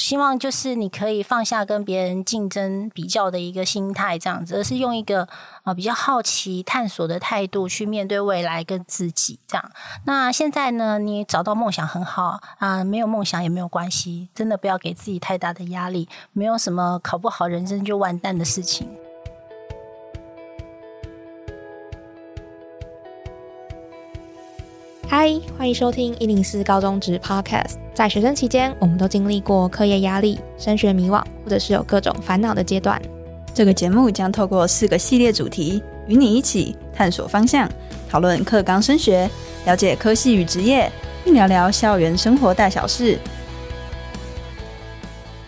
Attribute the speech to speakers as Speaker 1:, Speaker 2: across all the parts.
Speaker 1: 希望就是你可以放下跟别人竞争比较的一个心态，这样子，而是用一个啊比较好奇探索的态度去面对未来跟自己。这样，那现在呢，你找到梦想很好啊，没有梦想也没有关系，真的不要给自己太大的压力，没有什么考不好人生就完蛋的事情。
Speaker 2: 嗨，欢迎收听一零四高中职 Podcast。在学生期间，我们都经历过课业压力、升学迷惘，或者是有各种烦恼的阶段。
Speaker 3: 这个节目将透过四个系列主题，与你一起探索方向，讨论课纲升学，了解科系与职业，并聊聊校园生活大小事。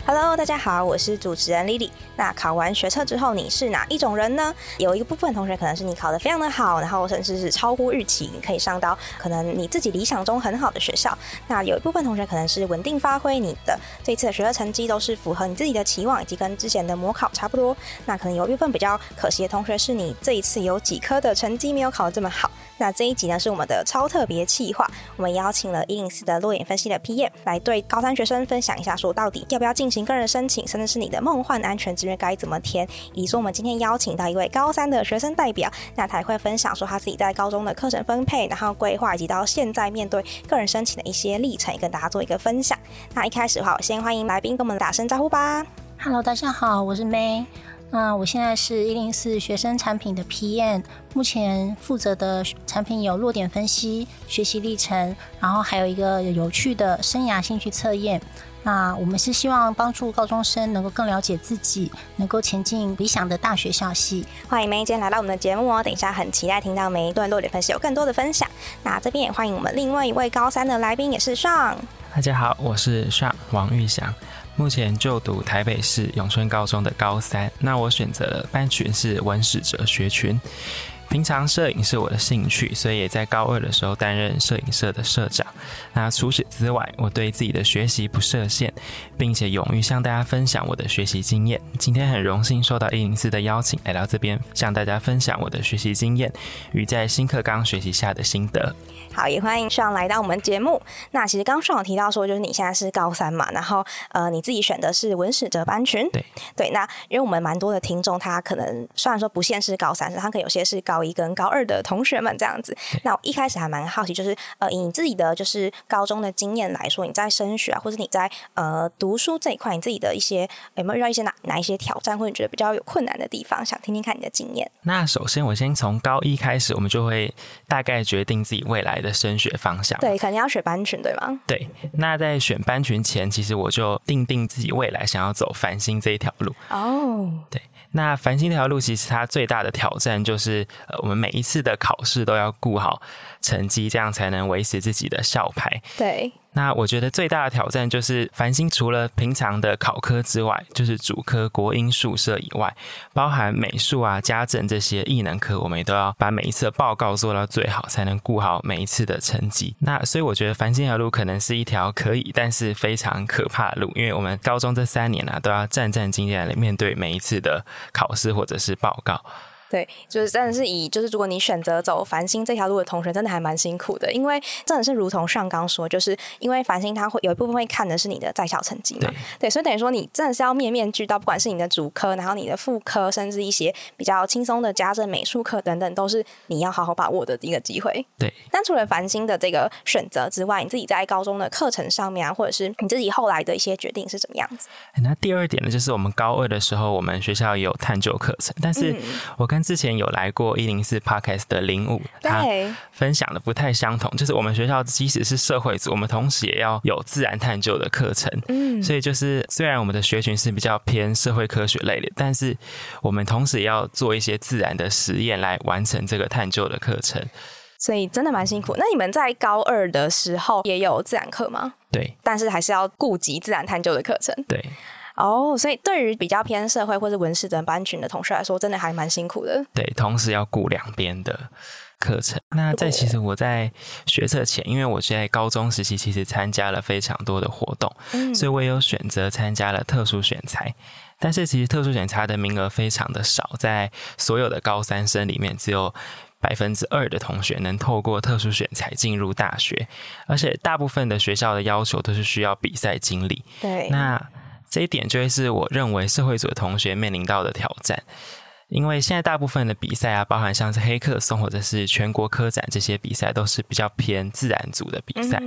Speaker 2: Hello，大家好，我是主持人 Lily。那考完学测之后，你是哪一种人呢？有一个部分同学可能是你考得非常的好，然后甚至是超乎预期，你可以上到可能你自己理想中很好的学校。那有一部分同学可能是稳定发挥，你的这次的学测成绩都是符合你自己的期望，以及跟之前的模考差不多。那可能有一部分比较可惜的同学是你这一次有几科的成绩没有考得这么好。那这一集呢是我们的超特别企划，我们邀请了一零四的落点分析的 PM 来对高三学生分享一下，说到底要不要进行个人申请，甚至是你的梦幻安全志愿该怎么填。以及我们今天邀请到一位高三的学生代表，那他也会分享说他自己在高中的课程分配，然后规划，以及到现在面对个人申请的一些历程，也跟大家做一个分享。那一开始的话，我先欢迎来宾跟我们打声招呼吧。
Speaker 1: Hello，大家好，我是 May。那我现在是一零四学生产品的 PM，目前负责的产品有落点分析、学习历程，然后还有一个有趣的生涯兴趣测验。那我们是希望帮助高中生能够更了解自己，能够前进理想的大学校系。
Speaker 2: 欢迎梅今天来到我们的节目哦，等一下很期待听到每一段落点分析有更多的分享。那这边也欢迎我们另外一位高三的来宾，也是上。
Speaker 4: 大家好，我是上王玉祥。目前就读台北市永春高中的高三，那我选择了班群是文史哲学群。平常摄影是我的兴趣，所以也在高二的时候担任摄影社的社长。那除此之外，我对自己的学习不设限，并且勇于向大家分享我的学习经验。今天很荣幸受到一零四的邀请，来到这边向大家分享我的学习经验与在新课纲学习下的心得。
Speaker 2: 好，也欢迎上来到我们节目。那其实刚上有提到说，就是你现在是高三嘛，然后呃，你自己选的是文史哲班群。
Speaker 4: 对
Speaker 2: 对，那因为我们蛮多的听众，他可能虽然说不限是高三生，他可能有些是高一跟高二的同学们这样子。那我一开始还蛮好奇，就是呃，以你自己的就是高中的经验来说，你在升学啊，或者你在呃读书这一块，你自己的一些有没有遇到一些哪哪一些挑战，或者你觉得比较有困难的地方，想听听看你的经验。
Speaker 4: 那首先我先从高一开始，我们就会大概决定自己未来的升学方向。
Speaker 2: 对，肯定要选班群，对吗？
Speaker 4: 对。那在选班群前，其实我就定定自己未来想要走繁星这一条路。
Speaker 2: 哦，
Speaker 4: 对。那繁星这条路，其实它最大的挑战就是，呃，我们每一次的考试都要顾好成绩，这样才能维持自己的校牌。
Speaker 2: 对。
Speaker 4: 那我觉得最大的挑战就是繁星除了平常的考科之外，就是主科国英数社以外，包含美术啊、家政这些艺能科，我们也都要把每一次的报告做到最好，才能顾好每一次的成绩。那所以我觉得繁星这条路可能是一条可以，但是非常可怕的路，因为我们高中这三年啊，都要战战兢兢的面对每一次的考试或者是报告。
Speaker 2: 对，就是真的是以就是如果你选择走繁星这条路的同学，真的还蛮辛苦的，因为真的是如同上刚说，就是因为繁星它会有一部分会看的是你的在校成绩嘛，对，所以等于说你真的是要面面俱到，不管是你的主科，然后你的副科，甚至一些比较轻松的家政、美术课等等，都是你要好好把握的一个机会。
Speaker 4: 对。
Speaker 2: 那除了繁星的这个选择之外，你自己在高中的课程上面啊，或者是你自己后来的一些决定是怎么样子？
Speaker 4: 那第二点呢，就是我们高二的时候，我们学校也有探究课程，但是我跟之前有来过一零四 Podcast 的零五，他分享的不太相同。就是我们学校即使是社会组，我们同时也要有自然探究的课程。嗯，所以就是虽然我们的学群是比较偏社会科学类的，但是我们同时也要做一些自然的实验来完成这个探究的课程。
Speaker 2: 所以真的蛮辛苦。那你们在高二的时候也有自然课吗？
Speaker 4: 对，
Speaker 2: 但是还是要顾及自然探究的课程。
Speaker 4: 对。
Speaker 2: 哦，所以对于比较偏社会或者文史等班群的同学来说，真的还蛮辛苦的。
Speaker 4: 对，同时要顾两边的课程。那在其实我在学测前，因为我在高中时期其实参加了非常多的活动，所以我也有选择参加了特殊选材。但是其实特殊选材的名额非常的少，在所有的高三生里面，只有百分之二的同学能透过特殊选材进入大学，而且大部分的学校的要求都是需要比赛经历。
Speaker 2: 对，
Speaker 4: 那。这一点就会是我认为社会组的同学面临到的挑战。因为现在大部分的比赛啊，包含像是黑客松或者是全国科展这些比赛，都是比较偏自然组的比赛。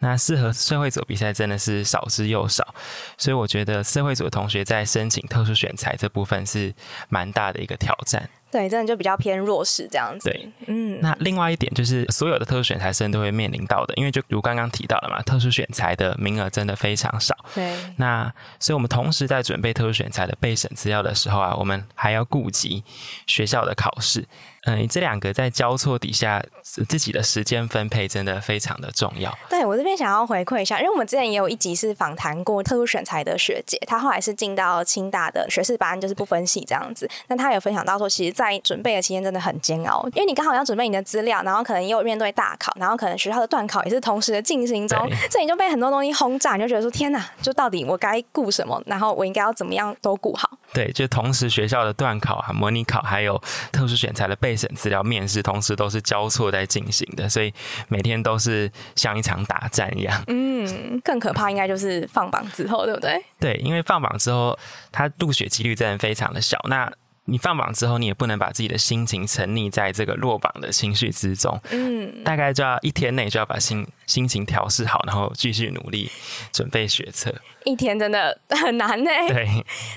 Speaker 4: 那适合社会组比赛真的是少之又少，所以我觉得社会组的同学在申请特殊选材这部分是蛮大的一个挑战。
Speaker 2: 对，真的就比较偏弱势这样子。
Speaker 4: 对，嗯。那另外一点就是，所有的特殊选材生都会面临到的，因为就如刚刚提到的嘛，特殊选材的名额真的非常少。
Speaker 2: 对。
Speaker 4: 那所以我们同时在准备特殊选材的备审资料的时候啊，我们还要顾及学校的考试。嗯，这两个在交错底下，自己的时间分配真的非常的重要。
Speaker 2: 对我这边想要回馈一下，因为我们之前也有一集是访谈过特殊选材的学姐，她后来是进到清大的学士班，就是不分系这样子。那她有分享到说，其实，在准备的期间真的很煎熬，因为你刚好要准备你的资料，然后可能也有面对大考，然后可能学校的段考也是同时的进行中，所以你就被很多东西轰炸，你就觉得说天哪，就到底我该顾什么，然后我应该要怎么样都顾好。
Speaker 4: 对，就同时学校的段考啊、模拟考，还有特殊选材的备审资料、面试，同时都是交错在进行的，所以每天都是像一场打战一样。
Speaker 2: 嗯，更可怕应该就是放榜之后，对不对？
Speaker 4: 对，因为放榜之后，他入学几率真的非常的小。那你放榜之后，你也不能把自己的心情沉溺在这个落榜的情绪之中。嗯，大概就要一天内就要把心心情调试好，然后继续努力准备学测。
Speaker 2: 一天真的很难呢。
Speaker 4: 对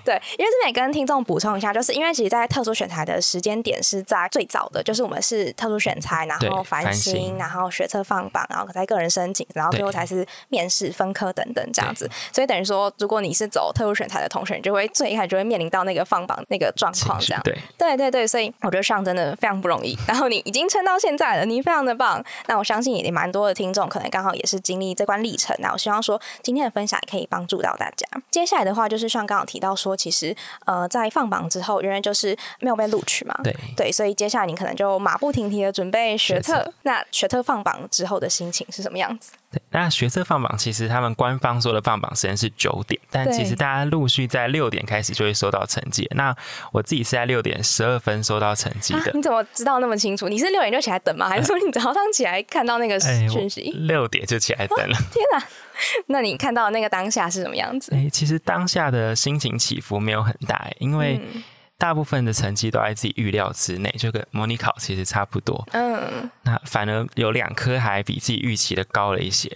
Speaker 2: 对，因为这边也跟听众补充一下，就是因为其实，在特殊选材的时间点是在最早的，就是我们是特殊选材，然后繁星，然后学测放榜，然后在个人申请，然后最后才是面试分科等等这样子。所以等于说，如果你是走特殊选材的同学，你就会最一开始就会面临到那个放榜那个状况这样。
Speaker 4: 对
Speaker 2: 对对对，所以我觉得上真的非常不容易。然后你已经撑到现在了，你非常的棒。那我相信也蛮多的听众可能刚好也是经历这关历程。那我希望说今天的分享也可以帮助到大家。接下来的话就是像刚刚提到说，其实呃在放榜之后，仍然就是没有被录取嘛。
Speaker 4: 对
Speaker 2: 对，所以接下来你可能就马不停蹄的准备学测。那学测放榜之后的心情是什么样子？
Speaker 4: 对，那学测放榜其实他们官方说的放榜时间是九点，但其实大家陆续在六点开始就会收到成绩。那我自己是在六点十二分收到成绩的。
Speaker 2: 你怎么知道那么清楚？你是六点就起来等吗？还是说你早上起来看到那个 讯息？
Speaker 4: 六点就起来等了。
Speaker 2: 天哪！那你看到那个当下是什么样子？
Speaker 4: 哎，其实当下的心情起伏没有很大，因为大部分的成绩都在自己预料之内，就跟模拟考其实差不多。嗯，那反而有两科还比自己预期的高了一些。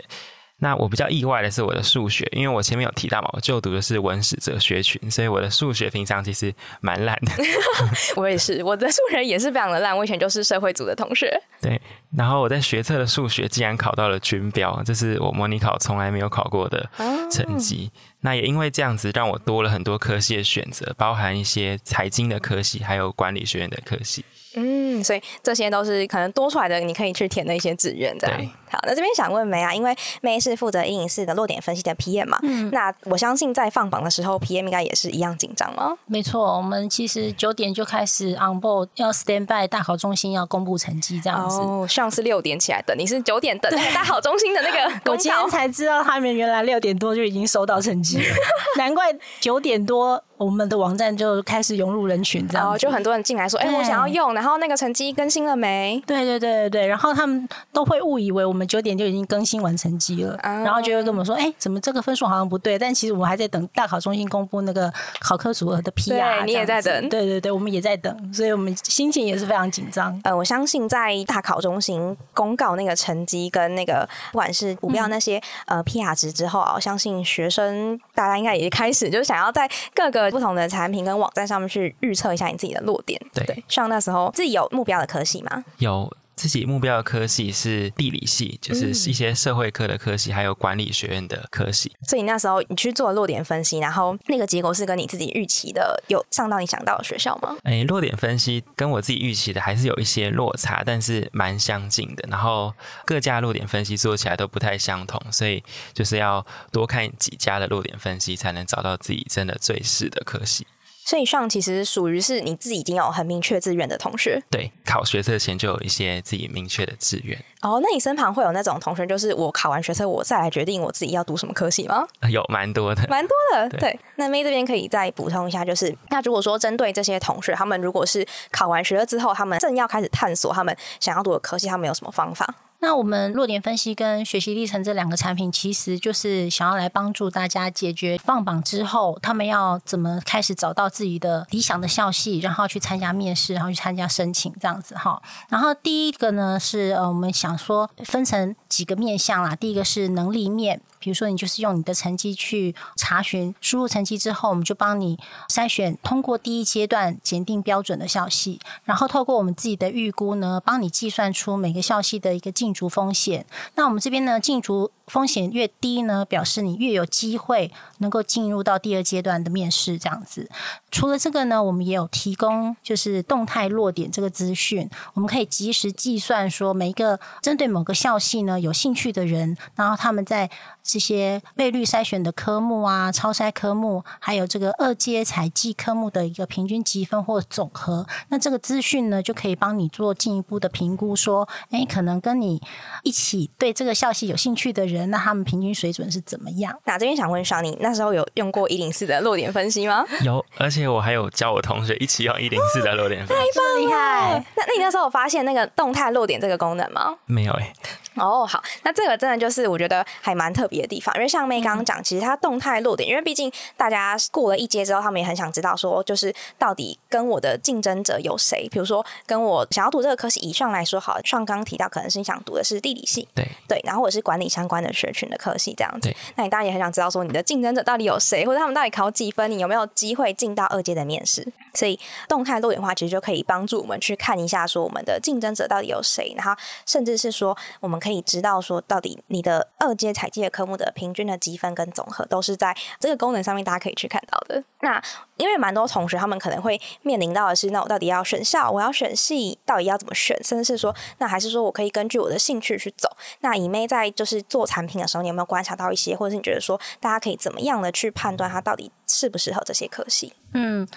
Speaker 4: 那我比较意外的是我的数学，因为我前面有提到嘛，我就读的是文史哲学群，所以我的数学平常其实蛮烂的。
Speaker 2: 我也是，我的数学也是非常的烂。我以前就是社会组的同学。
Speaker 4: 对，然后我在学测的数学竟然考到了军标，这是我模拟考从来没有考过的成绩。那也因为这样子，让我多了很多科系的选择，包含一些财经的科系，还有管理学院的科系。
Speaker 2: 嗯，所以这些都是可能多出来的，你可以去填的一些志愿，这样。好，那这边想问梅啊，因为梅是负责阴影室的落点分析的 PM 嘛，嗯，那我相信在放榜的时候，PM 应该也是一样紧张吗？
Speaker 1: 没错，我们其实九点就开始 on board，要 stand by 大考中心要公布成绩这样子。
Speaker 2: 哦，像是六点起来等，你是九点等大考中心的那个
Speaker 1: 我今天才知道他们原来六点多就已经收到成绩了，难怪九点多。我们的网站就开始涌入人群，这样
Speaker 2: 就很多人进来说：“哎，我想要用。”然后那个成绩更新了没？
Speaker 1: 对对对对对。然后他们都会误以为我们九点就已经更新完成绩了，然后就会跟我们说：“哎，怎么这个分数好像不对？”但其实我们还在等大考中心公布那个考科组合的 PR。
Speaker 2: 你也在等？
Speaker 1: 对对对，我们也在等，所以我们心情也是非常紧张。
Speaker 2: 呃，我相信在大考中心公告那个成绩跟那个不管是股票那些呃 PR 值之后啊，我相信学生大家应该也开始就想要在各个不同的产品跟网站上面去预测一下你自己的落点，
Speaker 4: 对，
Speaker 2: 像那时候自己有目标的科系吗？
Speaker 4: 有自己目标的科系是地理系，就是一些社会科的科系，还有管理学院的科系。
Speaker 2: 所以那时候你去做落点分析，然后那个结果是跟你自己预期的有上到你想到的学校吗？
Speaker 4: 哎，落点分析跟我自己预期的还是有一些落差，但是蛮相近的。然后各家落点分析做起来都不太相同，所以就是要多看几家的落点分析，才能找到自己真的最适的科系。
Speaker 2: 所以上其实属于是你自己已经有很明确志愿的同学，
Speaker 4: 对，考学测前就有一些自己明确的志愿。
Speaker 2: 哦，那你身旁会有那种同学，就是我考完学测，我再来决定我自己要读什么科系吗？
Speaker 4: 有蛮多的，
Speaker 2: 蛮多的。对，那 May 这边可以再补充一下，就是那如果说针对这些同学，他们如果是考完学测之后，他们正要开始探索他们想要读的科系，他们有什么方法？
Speaker 1: 那我们落点分析跟学习历程这两个产品，其实就是想要来帮助大家解决放榜之后，他们要怎么开始找到自己的理想的校系，然后去参加面试，然后去参加申请这样子哈。然后第一个呢是呃，我们想说分成几个面向啦，第一个是能力面。比如说，你就是用你的成绩去查询，输入成绩之后，我们就帮你筛选通过第一阶段检定标准的校系，然后透过我们自己的预估呢，帮你计算出每个校系的一个进逐风险。那我们这边呢，进逐风险越低呢，表示你越有机会能够进入到第二阶段的面试这样子。除了这个呢，我们也有提供就是动态落点这个资讯，我们可以及时计算说每一个针对某个校系呢有兴趣的人，然后他们在。这些倍率筛选的科目啊，超筛科目，还有这个二阶采集科目的一个平均积分或总和，那这个资讯呢，就可以帮你做进一步的评估，说，哎，可能跟你一起对这个校系有兴趣的人，那他们平均水准是怎么样？
Speaker 2: 那这边想问上，你那时候有用过一零四的落点分析吗？
Speaker 4: 有，而且我还有教我同学一起用一零四的落点分析，
Speaker 2: 太棒
Speaker 1: 厉害！
Speaker 2: 那那你那时候有发现那个动态落点这个功能吗？
Speaker 4: 没有哎。
Speaker 2: 哦，好，那这个真的就是我觉得还蛮特别的地方，因为像妹刚刚讲，其实它动态落点，因为毕竟大家过了一阶之后，他们也很想知道说，就是到底跟我的竞争者有谁？比如说跟我想要读这个科系，以上来说，好，上刚提到可能是你想读的是地理系，
Speaker 4: 对
Speaker 2: 对，然后我是管理相关的学群的科系这样子，那你当然也很想知道说，你的竞争者到底有谁，或者他们到底考几分，你有没有机会进到二阶的面试？所以动态落点的话，其实就可以帮助我们去看一下说，我们的竞争者到底有谁，然后甚至是说，我们可以知道说。到底你的二阶采集的科目的平均的积分跟总和都是在这个功能上面，大家可以去看到的。那因为蛮多同学他们可能会面临到的是，那我到底要选校，我要选系，到底要怎么选？甚至是说，那还是说我可以根据我的兴趣去走？那以妹在就是做产品的时候，你有没有观察到一些，或者是你觉得说，大家可以怎么样的去判断它到底适不适合这些科系？
Speaker 1: 嗯。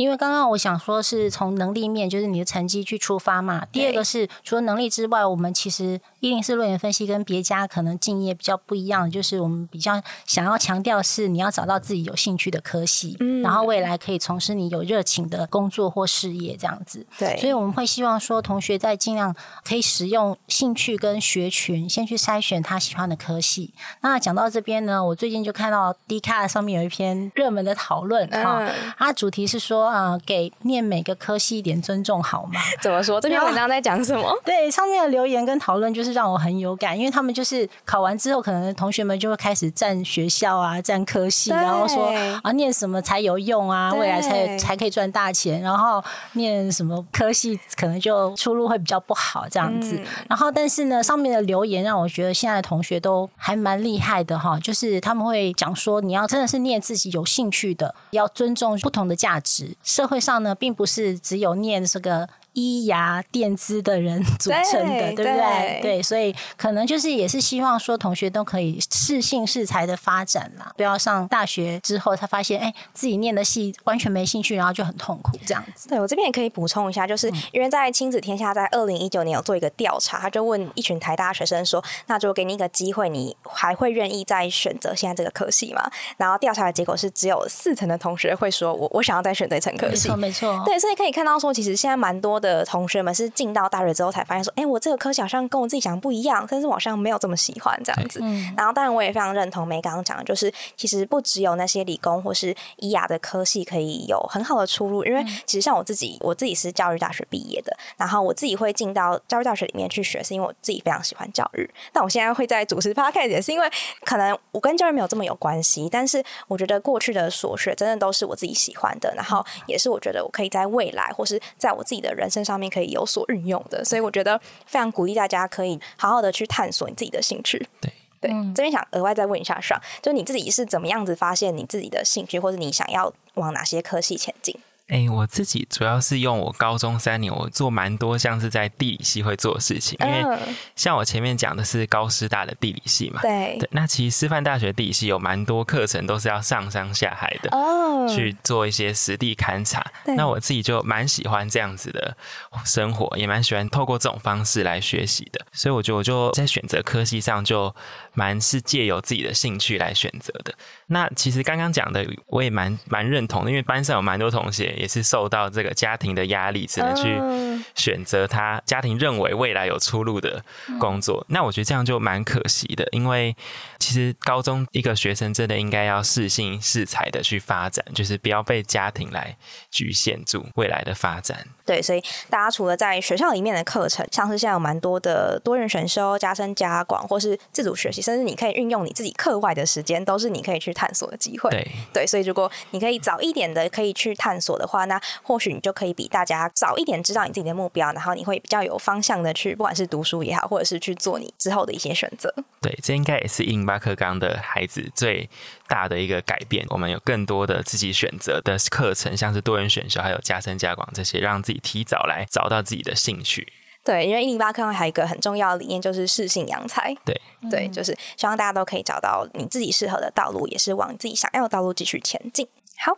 Speaker 1: 因为刚刚我想说，是从能力面，就是你的成绩去出发嘛。第二个是除了能力之外，我们其实一零四论点分析跟别家可能敬业比较不一样，就是我们比较想要强调是你要找到自己有兴趣的科系，然后未来可以从事你有热情的工作或事业这样子。
Speaker 2: 对，
Speaker 1: 所以我们会希望说，同学在尽量可以使用兴趣跟学群，先去筛选他喜欢的科系。那讲到这边呢，我最近就看到 D 卡上面有一篇热门的讨论哈，它主题是说。啊，给念每个科系一点尊重好吗？
Speaker 2: 怎么说？这篇文章在讲什么？
Speaker 1: 对，上面的留言跟讨论就是让我很有感，因为他们就是考完之后，可能同学们就会开始占学校啊，占科系，然后说啊，念什么才有用啊，未来才才可以赚大钱，然后念什么科系可能就出路会比较不好这样子。然后，但是呢，上面的留言让我觉得现在的同学都还蛮厉害的哈，就是他们会讲说，你要真的是念自己有兴趣的，要尊重不同的价值。社会上呢，并不是只有念这个。医牙垫资的人组成的，对不对？对，所以可能就是也是希望说，同学都可以适性适才的发展啦，不要上大学之后才发现，哎，自己念的系完全没兴趣，然后就很痛苦这样子。
Speaker 2: 对我这边也可以补充一下，就是因为在亲子天下在二零一九年有做一个调查，他就问一群台大学生说，那如果给你一个机会，你还会愿意再选择现在这个科系吗？然后调查的结果是，只有四成的同学会说我我想要再选择一层科系。
Speaker 1: 没错，没错。
Speaker 2: 对，所以可以看到说，其实现在蛮多。的同学们是进到大学之后才发现说，哎，我这个科系好像跟我自己想的不一样，但是我好像没有这么喜欢这样子。然后，当然我也非常认同梅刚刚讲的，就是其实不只有那些理工或是医雅的科系可以有很好的出路，因为其实像我自己，我自己是教育大学毕业的，然后我自己会进到教育大学里面去学，是因为我自己非常喜欢教育。但我现在会在主持 p o d 也是因为可能我跟教育没有这么有关系，但是我觉得过去的所学真的都是我自己喜欢的，然后也是我觉得我可以在未来或是在我自己的人。身上面可以有所运用的，所以我觉得非常鼓励大家可以好好的去探索你自己的兴趣。
Speaker 4: 对
Speaker 2: 对，这边想额外再问一下爽，就你自己是怎么样子发现你自己的兴趣，或者你想要往哪些科系前进？
Speaker 4: 哎，我自己主要是用我高中三年，我做蛮多像是在地理系会做的事情。因为像我前面讲的是高师大的地理系嘛，
Speaker 2: 对。
Speaker 4: 那其实师范大学地理系有蛮多课程都是要上山下海的，哦，去做一些实地勘察。那我自己就蛮喜欢这样子的生活，也蛮喜欢透过这种方式来学习的。所以我觉得我就在选择科系上就蛮是借由自己的兴趣来选择的。那其实刚刚讲的我也蛮蛮认同的，因为班上有蛮多同学。也是受到这个家庭的压力，只能去
Speaker 2: 嗯
Speaker 4: 选择他家庭认为未来有出路的工作。那我觉得这样就蛮可惜的，因为其实高中一个学生真的应该要适性适才的去发展，就是不要被家庭来局限住未来的发展。
Speaker 2: 对，所以大家除了在学校里面的课程，像是现在有蛮多的多元选修、加深加广，或是自主学习，甚至你可以运用你自己课外的时间，都是你可以去探索的机会。
Speaker 4: 对，
Speaker 2: 对，所以如果你可以早一点的可以去探索的话，那或许你就可以比大家早一点知道你自己的目标，然后你会比较有方向的去，不管是读书也好，或者是去做你之后的一些选择。
Speaker 4: 对，这应该也是印巴克刚的孩子最大的一个改变。我们有更多的自己选择的课程，像是多元选修，还有加深加广这些，让自己提早来找到自己的兴趣。
Speaker 2: 对，因为一零八课还有一个很重要的理念就是适性扬才。
Speaker 4: 对，
Speaker 2: 对，就是希望大家都可以找到你自己适合的道路，也是往自己想要的道路继续前进。好，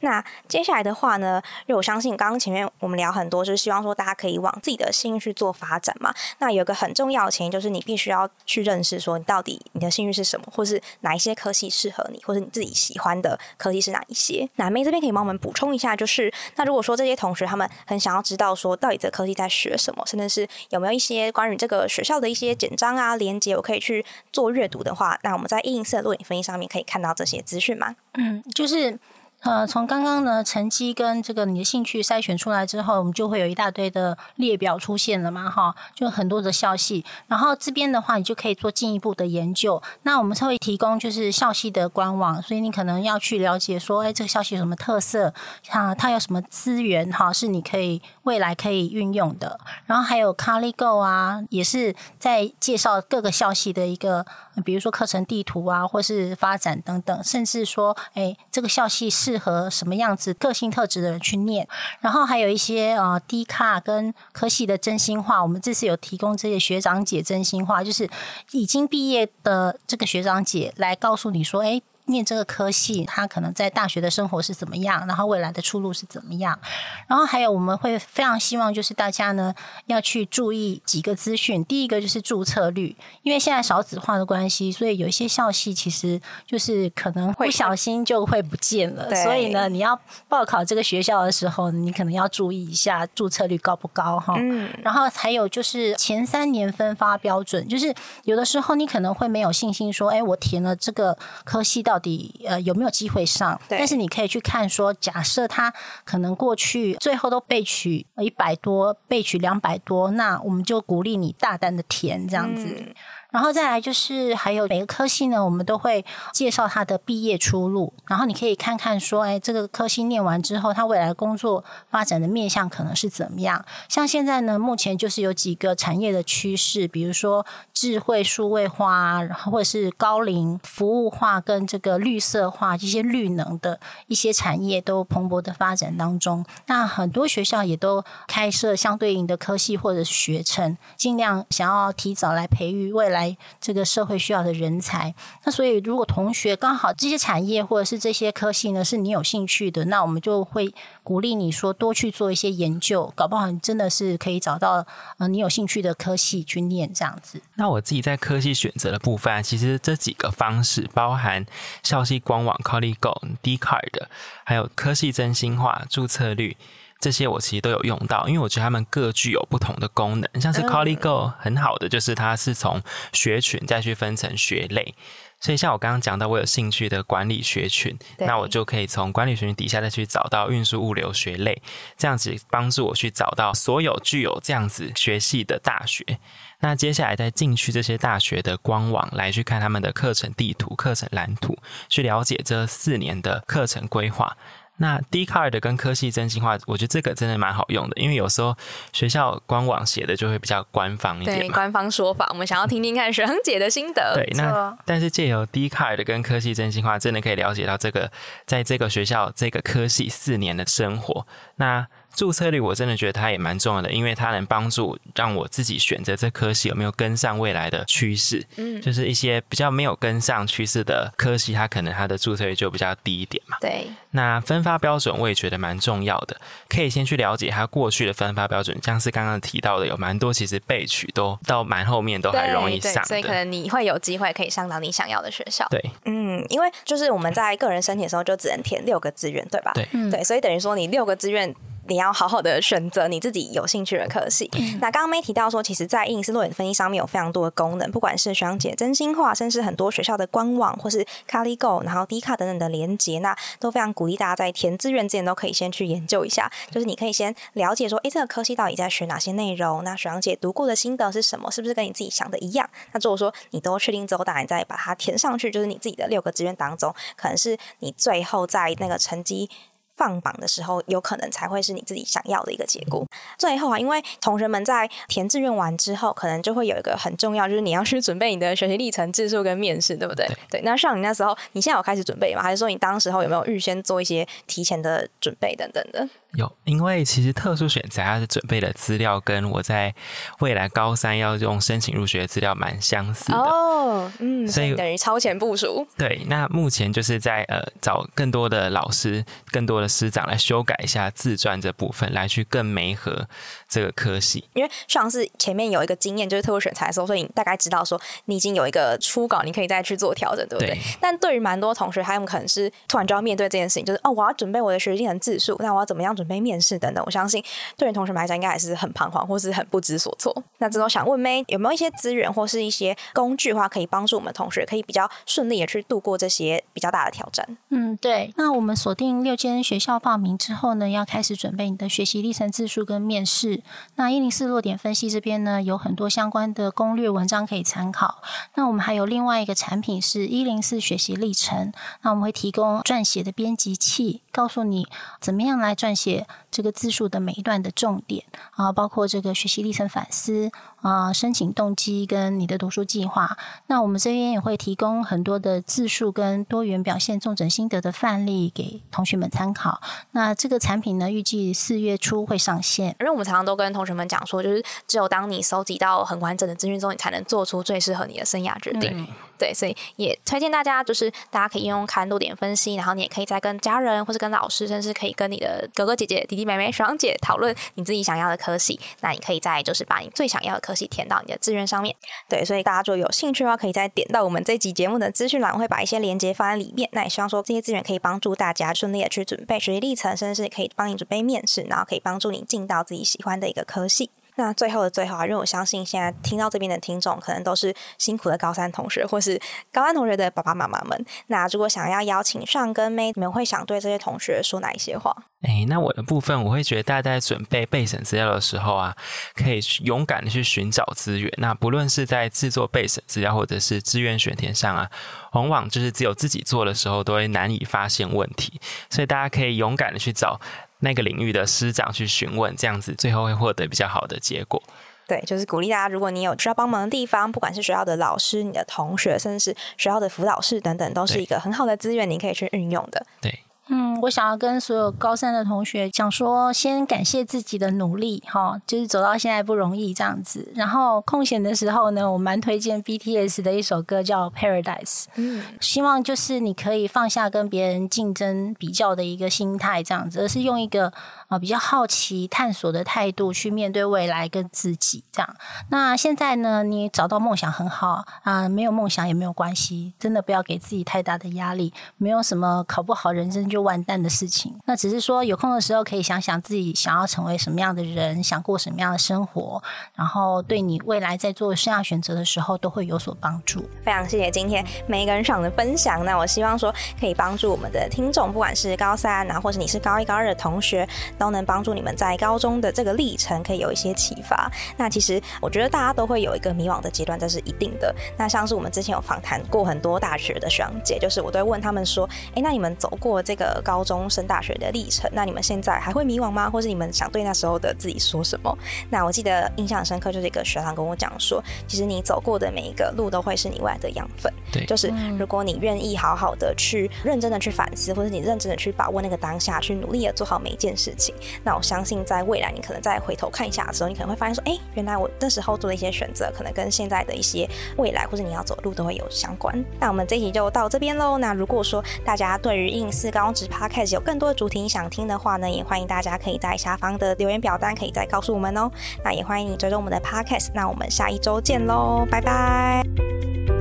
Speaker 2: 那接下来的话呢，因为我相信刚刚前面我们聊很多，就是希望说大家可以往自己的兴趣做发展嘛。那有个很重要的前提，就是你必须要去认识说你到底你的兴趣是什么，或是哪一些科系适合你，或是你自己喜欢的科系是哪一些。那妹这边可以帮我们补充一下，就是那如果说这些同学他们很想要知道说到底这科系在学什么，甚至是有没有一些关于这个学校的一些简章啊、连接，我可以去做阅读的话，那我们在一零四的录影分析上面可以看到这些资讯吗？
Speaker 1: 嗯，就是呃，从刚刚呢成绩跟这个你的兴趣筛选出来之后，我们就会有一大堆的列表出现了嘛，哈，就很多的校系。然后这边的话，你就可以做进一步的研究。那我们会提供就是校系的官网，所以你可能要去了解说，哎，这个校系有什么特色，啊，它有什么资源，哈，是你可以未来可以运用的。然后还有 ColleGo 啊，也是在介绍各个校系的一个，比如说课程地图啊，或是发展等等，甚至说，哎，这个校系适合什么样子个性特质的人去念。然后还有一些呃低卡跟科系的真心话，我们这次有提供这些学长姐真心话，就是已经毕业的这个学长姐来告诉你说，哎。念这个科系，他可能在大学的生活是怎么样，然后未来的出路是怎么样。然后还有，我们会非常希望就是大家呢要去注意几个资讯。第一个就是注册率，因为现在少子化的关系，所以有一些校系其实就是可能不小心就会不见了。
Speaker 2: 对
Speaker 1: 所以呢，你要报考这个学校的时候，你可能要注意一下注册率高不高哈。
Speaker 2: 嗯，
Speaker 1: 然后还有就是前三年分发标准，就是有的时候你可能会没有信心说，哎，我填了这个科系到底呃有没有机会上？
Speaker 2: 对
Speaker 1: 但是你可以去看说，假设他可能过去最后都被取一百多，被取两百多，那我们就鼓励你大胆的填这样子。
Speaker 2: 嗯
Speaker 1: 然后再来就是还有每个科系呢，我们都会介绍它的毕业出路，然后你可以看看说，哎，这个科系念完之后，它未来工作发展的面向可能是怎么样？像现在呢，目前就是有几个产业的趋势，比如说智慧数位化，然后或者是高龄服务化跟这个绿色化这些绿能的一些产业都蓬勃的发展当中。那很多学校也都开设相对应的科系或者学程，尽量想要提早来培育未来这个社会需要的人才。那所以，如果同学刚好这些产业或者是这些科系呢是你有兴趣的，那我们就会鼓励你说多去做一些研究，搞不好你真的是可以找到呃你有兴趣的科系去念这样子。
Speaker 4: 那我自己在科系选择的部分，其实这几个方式包含校系官网、ColleGo、D Card，还有科系真心话、注册率。这些我其实都有用到，因为我觉得他们各具有不同的功能。像是 ColleGo 很好的就是它是从学群再去分成学类，所以像我刚刚讲到，我有兴趣的管理学群，那我就可以从管理学群底下再去找到运输物流学类，这样子帮助我去找到所有具有这样子学系的大学。那接下来再进去这些大学的官网来去看他们的课程地图、课程蓝图，去了解这四年的课程规划。那 D card 跟科系真心话，我觉得这个真的蛮好用的，因为有时候学校官网写的就会比较官方一，点对。
Speaker 2: 官方说法，我们想要听听看沈恒姐的心得。
Speaker 4: 对，那但是借由 D card 跟科系真心话，真的可以了解到这个在这个学校这个科系四年的生活。那注册率我真的觉得它也蛮重要的，因为它能帮助让我自己选择这科系有没有跟上未来的趋势。嗯，就是一些比较没有跟上趋势的科系，它可能它的注册率就比较低一点嘛。
Speaker 2: 对。
Speaker 4: 那分发标准我也觉得蛮重要的，可以先去了解它过去的分发标准，像是刚刚提到的，有蛮多其实备取都到蛮后面都还容易上，
Speaker 2: 所以可能你会有机会可以上到你想要的学校。
Speaker 4: 对，
Speaker 2: 嗯，因为就是我们在个人申请的时候就只能填六个志愿，对吧？
Speaker 4: 对，
Speaker 2: 对，所以等于说你六个志愿。你要好好的选择你自己有兴趣的科系。那刚刚没提到说，其实，在应思落点分析上面有非常多的功能，不管是学长姐真心话，甚至很多学校的官网或是 CaliGo，然后 D 卡等等的连接，那都非常鼓励大家在填志愿之前都可以先去研究一下。就是你可以先了解说，哎，这个科系到底在学哪些内容？那学长姐读过的心得是什么？是不是跟你自己想的一样？那如果说你都确定之后，当然再把它填上去，就是你自己的六个志愿当中，可能是你最后在那个成绩。放榜的时候，有可能才会是你自己想要的一个结果。最后啊，因为同学们在填志愿完之后，可能就会有一个很重要，就是你要去准备你的学习历程、质数跟面试，对不对？对。那像你那时候，你现在有开始准备吗？还是说你当时候有没有预先做一些提前的准备等等的？
Speaker 4: 有，因为其实特殊选材它是准备的资料跟我在未来高三要用申请入学的资料蛮相似的哦，
Speaker 2: 嗯，所以等于超前部署。
Speaker 4: 对，那目前就是在呃找更多的老师、更多的师长来修改一下自传这部分，来去更媒合这个科系。
Speaker 2: 因为上次前面有一个经验，就是特殊选材的时候，所以你大概知道说你已经有一个初稿，你可以再去做调整，对不对？但对于蛮多同学，他们可能是突然就要面对这件事情，就是哦，我要准备我的学历很自述，那我要怎么样？准准备面试等等，我相信对于同学们来讲，应该还是很彷徨，或是很不知所措。那这种想问没有没有一些资源或是一些工具的话，可以帮助我们同学可以比较顺利的去度过这些比较大的挑战？
Speaker 1: 嗯，对。那我们锁定六间学校报名之后呢，要开始准备你的学习历程字数跟面试。那一零四落点分析这边呢，有很多相关的攻略文章可以参考。那我们还有另外一个产品是一零四学习历程，那我们会提供撰写的编辑器，告诉你怎么样来撰写。谢。这个字数的每一段的重点啊，包括这个学习历程反思啊，申请动机跟你的读书计划。那我们这边也会提供很多的字数跟多元表现重整心得的范例给同学们参考。那这个产品呢，预计四月初会上线。
Speaker 2: 因为我们常常都跟同学们讲说，就是只有当你收集到很完整的资讯之后，你才能做出最适合你的生涯决定。对，所以也推荐大家，就是大家可以用看多点分析，然后你也可以再跟家人或者跟老师，甚至可以跟你的哥哥姐姐、弟弟妹妹、爽姐讨论你自己想要的科系。那你可以再就是把你最想要的科系填到你的志愿上面。对，所以大家如果有兴趣的话，可以再点到我们这集节目的资讯栏，会把一些链接放在里面。那也希望说这些资源可以帮助大家顺利的去准备学习历程，甚至是可以帮你准备面试，然后可以帮助你进到自己喜欢的一个科系。那最后的最后啊，因为我相信现在听到这边的听众，可能都是辛苦的高三同学，或是高三同学的爸爸妈妈们。那如果想要邀请上跟妹，你们会想对这些同学说哪一些话？
Speaker 4: 哎，那我的部分，我会觉得大家在准备备审资料的时候啊，可以勇敢的去寻找资源。那不论是在制作备审资料，或者是志愿选填上啊，往往就是只有自己做的时候，都会难以发现问题。所以大家可以勇敢的去找。那个领域的师长去询问，这样子最后会获得比较好的结果。
Speaker 2: 对，就是鼓励大家，如果你有需要帮忙的地方，不管是学校的老师、你的同学，甚至是学校的辅导室等等，都是一个很好的资源，你可以去运用的。
Speaker 4: 对。
Speaker 1: 嗯，我想要跟所有高三的同学讲说，先感谢自己的努力，哈，就是走到现在不容易这样子。然后空闲的时候呢，我蛮推荐 BTS 的一首歌叫《Paradise》，嗯，希望就是你可以放下跟别人竞争比较的一个心态，这样子，而是用一个。啊，比较好奇、探索的态度去面对未来跟自己，这样。那现在呢，你找到梦想很好啊，没有梦想也没有关系，真的不要给自己太大的压力，没有什么考不好人生就完蛋的事情。那只是说有空的时候可以想想自己想要成为什么样的人，想过什么样的生活，然后对你未来在做生涯选择的时候都会有所帮助。
Speaker 2: 非常谢谢今天每一个人上的分享，那我希望说可以帮助我们的听众，不管是高三然后，或者你是高一高二的同学。都能帮助你们在高中的这个历程可以有一些启发。那其实我觉得大家都会有一个迷惘的阶段，这是一定的。那像是我们之前有访谈过很多大学的学长姐，就是我都会问他们说：“哎，那你们走过这个个高中升大学的历程。那你们现在还会迷惘吗？或是你们想对那时候的自己说什么？那我记得印象深刻，就是一个学长跟我讲说，其实你走过的每一个路都会是你未来的养分。
Speaker 4: 对，
Speaker 2: 就是如果你愿意好好的去认真的去反思，或者你认真的去把握那个当下，去努力的做好每一件事那我相信在未来你可能再回头看一下的时候，你可能会发现说，哎，原来我那时候做的一些选择，可能跟现在的一些未来或者你要走路都会有相关。那我们这一集就到这边喽。那如果说大家对于应试高职 Podcast 有更多的主题想听的话呢，也欢迎大家可以在下方的留言表单可以再告诉我们哦。那也欢迎你追踪我们的 Podcast。那我们下一周见喽，拜拜。